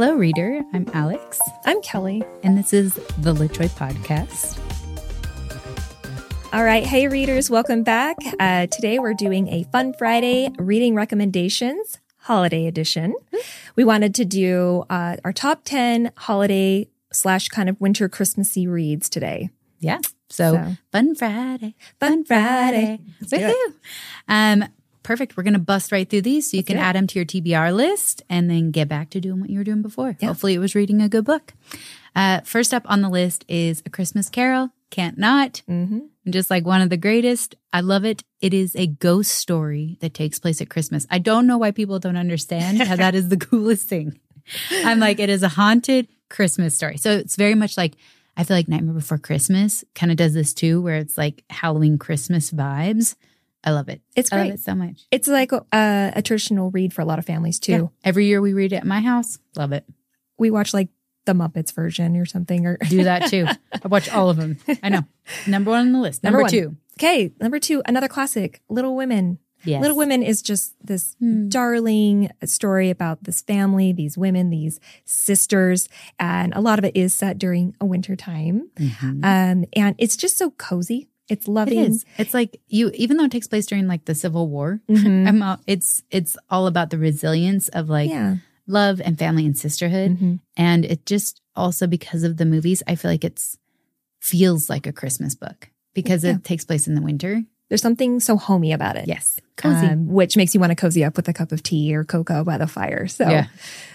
Hello, reader. I'm Alix, I'm Kelly. and this is the Litjoy Podcast. All right. Hey, readers, welcome back. Uh, today we're doing a Fun Friday reading recommendations holiday edition. We wanted to do uh, our top 10 holiday slash kind of winter Christmassy reads today. Yeah. So, So. fun Friday. Fun Friday. Let's. Woohoo. Um, perfect. We're going to bust right through these so you can it. add them to your TBR list and then get back to doing what you were doing before. Yeah. Hopefully, it was reading a good book. Uh, first up on the list is A Christmas Carol. Can't not. Mm-hmm. just like one of the greatest. I love it. It is a ghost story that takes place at Christmas. I don't know why people don't understand how that is the coolest thing. I'm like, it is a haunted Christmas story. So it's very much like, I feel like Nightmare Before Christmas kind of does this too, where it's like Halloween Christmas vibes. I love it. It's I love great. it so much. It's like a, a traditional read for a lot of families too. Yeah. Every year we read it at my house. Love it. We watch like the Muppets version or something. Or Do that too. I watch all of them. I know. Number one on the list. Number, Number two. okay, number two, another classic, Little Women. Yes. Little Women is just this Hmm. darling story about this family, these women, these sisters, and a lot of it is set during a winter time. Mhm. Um, and it's just so cozy. It's loving. is. It's like you, even though it takes place during like the Civil War. Mhm. All, it's it's all about the resilience of like yeah. love and family and sisterhood, Mhm. and it just also because of the movies, I feel like it's feels like a Christmas book because Yeah. it takes place in the winter. There's something so homey about it. Yes, cozy. Um, which makes you want to cozy up with a cup of tea or cocoa by the fire. So, Yeah,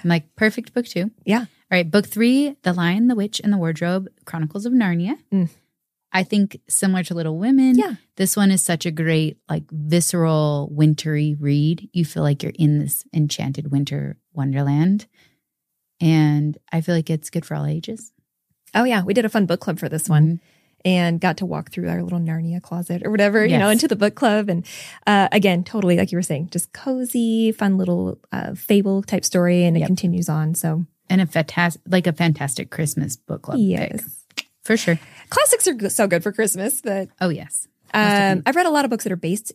I'm like perfect book two. yeah. All right, book three, The Lion, the Witch, and the Wardrobe: Chronicles of Narnia. Mm. I think similar to Little Women. Yeah. This one is such a great, like visceral, wintry read. You feel like you're in this enchanted winter wonderland. And I feel like it's good for all ages. Oh, yeah. We did a fun book club for this one. Mm-hmm. and got to walk through our little Narnia closet or whatever, you know, into the book club. And uh, again, totally like you were saying, just cozy, fun little uh, fable type story, and it Yep. continues on. So And a fantastic, like a fantastic Christmas book club pick. For sure. classics are so good for Christmas. But Oh, yes. um, I've read a lot of books that are based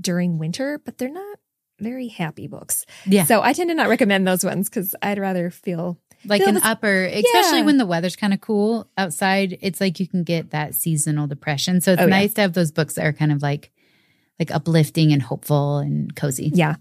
during winter, but they're not very happy books. Yeah. So I tend to not recommend those ones because I'd rather feel like feel an this- upper, especially Yeah. when the weather's kind of cool outside. It's like you can get that seasonal depression. So it's Oh, yeah. nice to have those books that are kind of like, like uplifting and hopeful and cozy. yeah.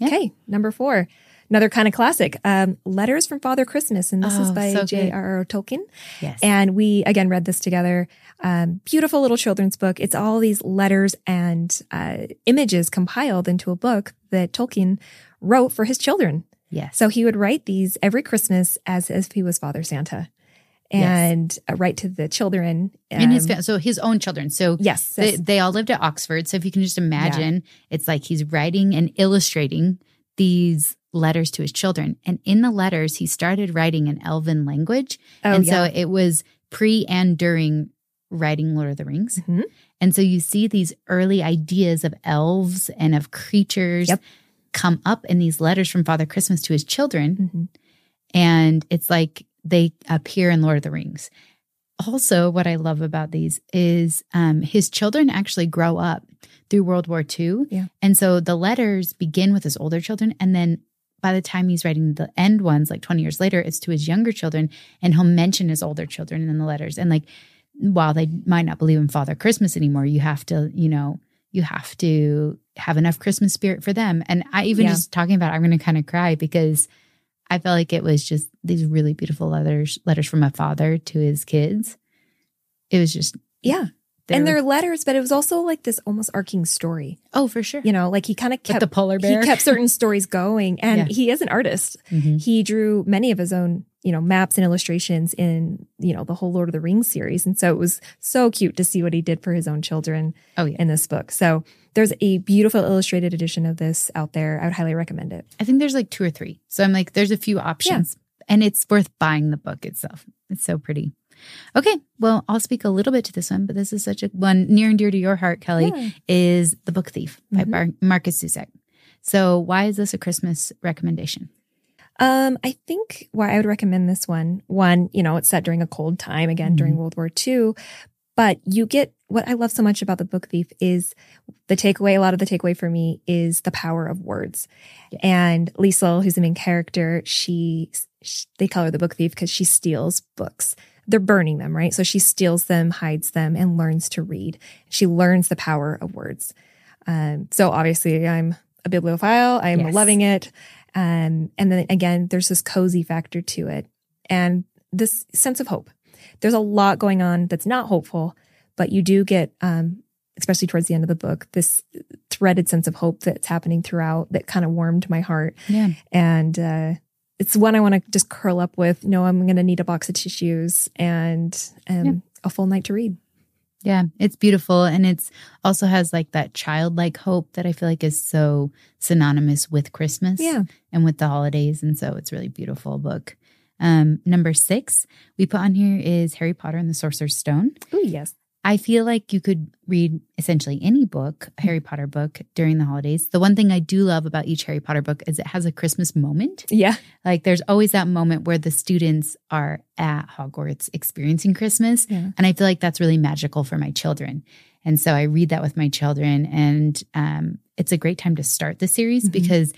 Yeah. Okay, number four. Another kind of classic, um, Letters from Father Christmas. And this is Oh, by so. J.R.R. Tolkien. Yes. And we again read this together. Um, beautiful little children's book. It's all these letters and uh, images compiled into a book that Tolkien wrote for his children. yes. So he would write these every Christmas as if he was Father Santa, and uh, write to the children. and his, um, so his own children. So yes, they, yes. they all lived at Oxford. So if you can just imagine, it's like he's writing and illustrating these letters to his children. And in the letters, he started writing in Elven language. oh and yeah, so it was pre and during writing Lord of the Rings. Mhm. And so you see these early ideas of elves and of creatures Yep. come up in these letters from Father Christmas to his children. Mhm. And it's like they appear in Lord of the Rings. Also, what I love about these is um, his children actually grow up through World War II. Yeah. And so the letters begin with his older children. And then by the time he's writing the end ones, like 20 years later, it's to his younger children. And he'll mention his older children in the letters. And like, while they might not believe in Father Christmas anymore, you have to, you know, you have to have enough Christmas spirit for them. And I even Yeah. just talking about, it, I'm going to kind of cry because I felt like it was just these really beautiful letters, letters from a father to his kids. It was just, yeah. and they're letters, but it was also like this almost arcing story. oh, for sure. You know, like he kind of kept the polar bear. he kept certain stories going, and Yeah. he is an artist. Mhm. he drew many of his own you know maps and illustrations in you know the whole lord of the rings series and so it was so cute to see what he did for his own children Oh, yeah. in this book so there's a beautiful illustrated edition of this out there i would highly recommend it I think there's like two or three. So I'm like, there's a few options and it's worth buying the book itself. It's so pretty. Okay. Well, I'll speak a little bit to this one, but this is such a one near and dear to your heart, Kelly, Yeah. is The Book Thief by Mhm. Bar- Markus Zusak. So why is this a Christmas recommendation? Um, I think why I would recommend this one, one, you know, it's set during a cold time, again, during Mhm. World War II, but you get what I love so much about the book thief is the takeaway. A lot of the takeaway for me is the power of words. Yeah. And Liesl, who's the main character, she sh- they call her the book thief because she steals books. They're burning them, right? So she steals them, hides them, and learns to read. She learns the power of words. Um, so obviously, I'm a bibliophile. I'm Yes. loving it. Um, and then again, there's this cozy factor to it and this sense of hope. There's a lot going on that's not hopeful, but you do get, um, especially towards the end of the book, this threaded sense of hope that's happening throughout that kind of warmed my heart. Yeah. And uh, it's one I want to just curl up with. No, I'm going to need a box of tissues and um, Yeah. a full night to read. Yeah, it's beautiful. And it's also has like that childlike hope that I feel like is so synonymous with Christmas Yeah. and with the holidays. And so it's a really beautiful book. Um, number six we put on here is Harry Potter and the Sorcerer's Stone. Oh, yes. I feel like you could read essentially any book, a Harry Potter book, during the holidays. The one thing I do love about each Harry Potter book is it has a Christmas moment. Yeah. Like there's always that moment where the students are at Hogwarts experiencing Christmas. Yeah. And I feel like that's really magical for my children. And so I read that with my children. And um, it's a great time to start the series Mhm. because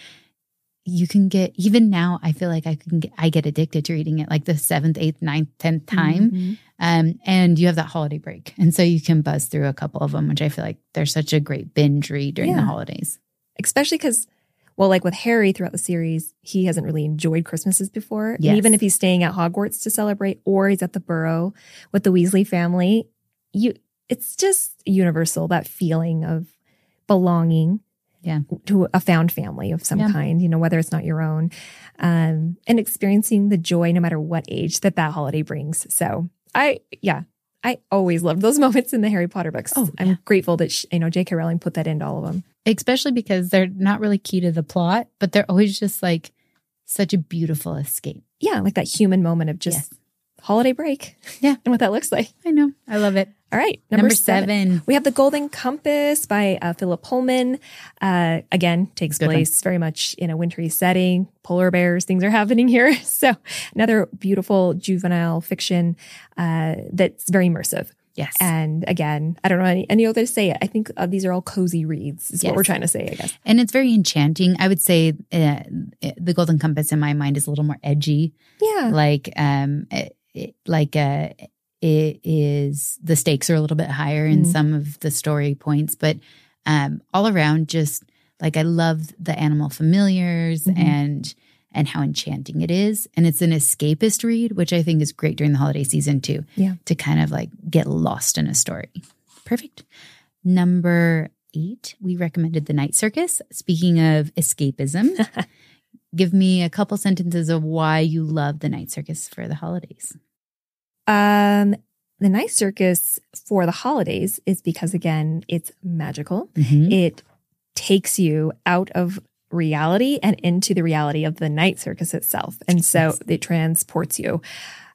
you can get, even now, I feel like I can get, I get addicted to reading it like the seventh, eighth, ninth, tenth time. Mhm. Um, and you have that holiday break. And so you can buzz through a couple of them, which I feel like they're such a great binge read during the holidays. especially because well like with harry throughout the series he hasn't really enjoyed christmases before Yes. and even if he's staying at hogwarts to celebrate or he's at the burrow with the weasley family you it's just universal that feeling of belonging Yeah. to a found family of some Yeah. kind you know whether it's not your own um and experiencing the joy no matter what age that that holiday brings so i yeah I always loved those moments in the Harry Potter books. Oh, I'm yeah. grateful that sh you know J.K. Rowling put that into all of them. especially because they're not really key to the plot, but they're always just like such a beautiful escape. yeah, like that human moment of just Yes. Holiday break. Yeah. And what that looks like. I know. I love it. All right. Number, Number, seven. seven. We have The Golden Compass by uh, Philip Pullman. Uh, again, takes Good one. place very much in a wintry setting. Polar bears, things are happening here. So another beautiful juvenile fiction uh, that's very immersive. Yes. And again, I don't know any, any other to say it. I think uh, these are all cozy reads is what we're trying to say, I guess. and it's very enchanting. I would say uh, the Golden Compass in my mind is a little more edgy. Yeah. Like, um, it, it- like, uh, it is the stakes are a little bit higher in Mm. some of the story points, but um, all around, just like I love the animal familiars Mhm. and and how enchanting it is, and it's an escapist read, which I think is great during the holiday season too. Yeah. to kind of like get lost in a story. Perfect. Number eight, we recommended the Night Circus. Speaking of escapism, give me a couple sentences of why you love the Night Circus for the holidays. Um, the night circus for the holidays is because again, it's magical. Mhm. It takes you out of reality and into the reality of the night circus itself. And so Yes. it transports you.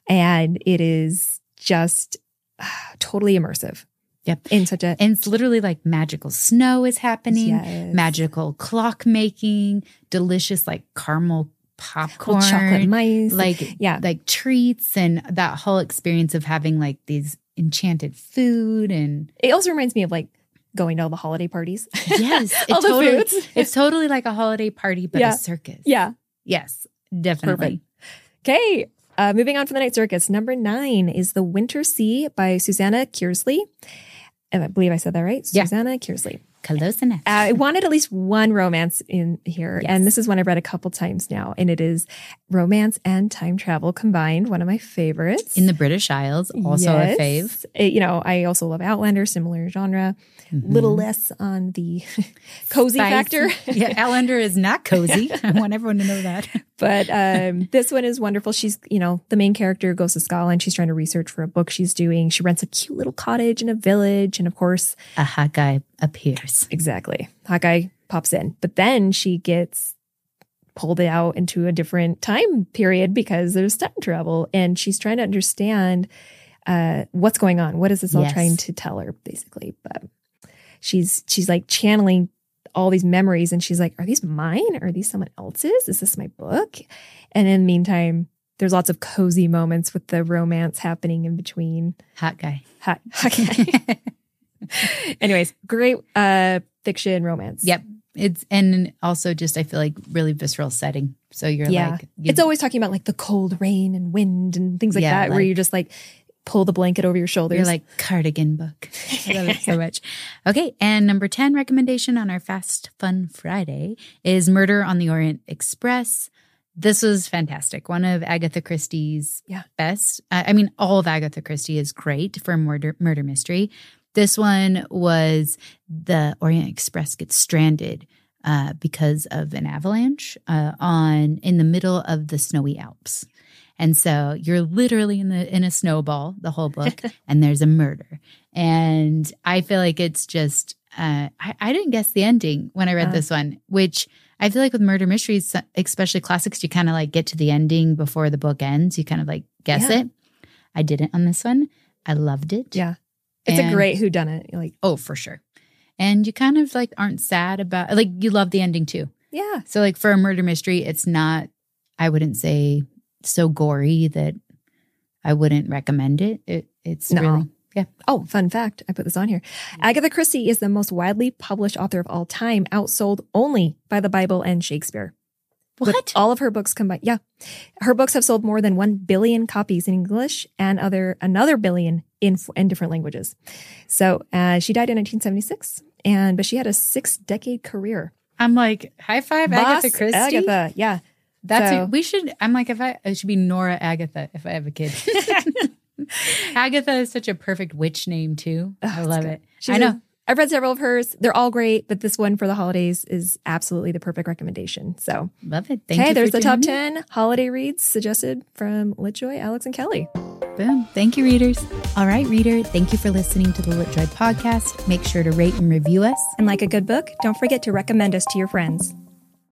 And it is just ah, totally immersive. Yep. In such a And it's literally like magical snow is happening, Yes. magical clock making, delicious like caramel popcorn, Little chocolate mice. like yeah. like treats, and that whole experience of having like these enchanted food and It also reminds me of like going to all the holiday parties. yes, it all the totally, foods. it's totally like a holiday party, but Yeah. a circus. yeah. Yes, definitely. Okay. Uh, moving on from the night circus. Number nine is The Winter Sea by Susanna Kearsley. And I believe I said that right. Yeah. Susanna Kearsley. Close enough. I wanted at least one romance in here. Yes. And this is one I've read a couple times now. And it is romance and time travel combined. One of my favorites. In the British Isles, also Yes. a fave. It- you know, I also love Outlander, similar genre. Mhm. Little less on the cozy Spicy. factor. yeah, Outlander is not cozy. I want everyone to know that. But um, this one is wonderful. She's, you know, the main character goes to Scotland. She's trying to research for a book she's doing. She rents a cute little cottage in a village. And of course, A hot guy appears. exactly, Hawkeye pops in. But then she gets pulled it out into a different time period because there's time travel. And she's trying to understand uh, what's going on. What is this all Yes. trying to tell her, basically? But she's she's like channeling all these memories and she's like are these mine are these someone else's is this my book and in the meantime there's lots of cozy moments with the romance happening in between Hot guy. hot guy. anyways great uh fiction romance Yep. It's and also just I feel like really visceral setting. So you're yeah. like you- it's always talking about like the cold rain and wind and things like Yeah, that, where like- you just like pull the blanket over your shoulders. You're like cardigan book. I love it so much. Okay, and number 10 recommendation on our Fast Fun Friday is Murder on the Orient Express. This was fantastic. One of Agatha Christie's Yeah. best. I I mean, all of Agatha Christie is great for murder murder mystery. This one was the Orient Express gets stranded uh, because of an avalanche uh, on in the middle of the snowy Alps. And so you're literally in the in a snowball the whole book, and there's a murder. And I feel like it's just uh, I, I didn't guess the ending when I read Uh. this one, which I feel like with murder mysteries, especially classics, you kind of like get to the ending before the book ends. You kind of like guess Yeah. it. I didn't on this one. I loved it. yeah. It's a great who done it. Like, Oh, for sure. And you kind of like aren't sad about like you love the ending too. yeah. So like for a murder mystery, it's not I wouldn't say so gory that I wouldn't recommend it. It it's No. really yeah. Oh, fun fact. I put this on here. Agatha Christie is the most widely published author of all time, outsold only by the Bible and Shakespeare. With all of her books combined. Yeah. Her books have sold more than 1 billion copies in English and other another billion in in different languages. So, uh, she died in 1976 and but she had a 6-decade career. I'm like high five Boss Agatha Christie. Agatha. Yeah. That's So- it. we should. I'm like if I it should be Nora Agatha if I have a kid. Agatha is such a perfect witch name too. I Oh, it's love it. She's I know. a- I've read several of hers. They're all great, but this one for the holidays is absolutely the perfect recommendation. So, love it. Thank okay, there's the top tuning in. 10 holiday reads suggested from Litjoy, Alix, and Kelly. Boom. Thank you, readers. All right, reader. Thank you for listening to the LitJoy podcast. Make sure to rate and review us. And like a good book, don't forget to recommend us to your friends.